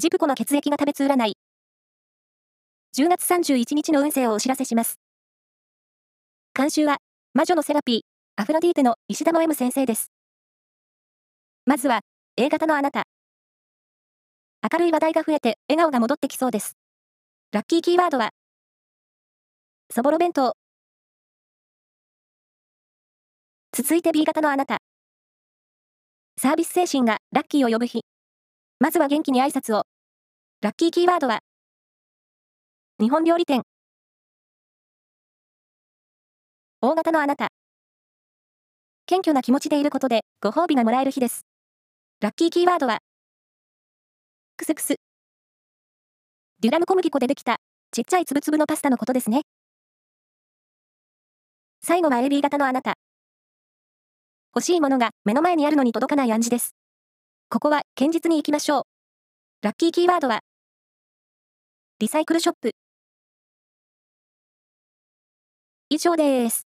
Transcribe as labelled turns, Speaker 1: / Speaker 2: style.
Speaker 1: ジプコの血液が食べつ占い。10月31日の運勢をお知らせします。監修は、魔女のセラピー、アフロディーテの石田の M 先生です。まずは、A 型のあなた。明るい話題が増えて、笑顔が戻ってきそうです。ラッキーキーワードは、そぼろ弁当。続いて B 型のあなた。サービス精神がラッキーを呼ぶ日。まずは元気に挨拶を。ラッキーキーワードは、日本料理店。大型のあなた。謙虚な気持ちでいることでご褒美がもらえる日です。ラッキーキーワードは、クスクス。デュラム小麦粉でできた、ちっちゃいつぶつぶのパスタのことですね。最後は AB 型のあなた。欲しいものが目の前にあるのに届かない暗示です。ここは堅実に行きましょう。ラッキーキーワードは、リサイクルショップ。以上です。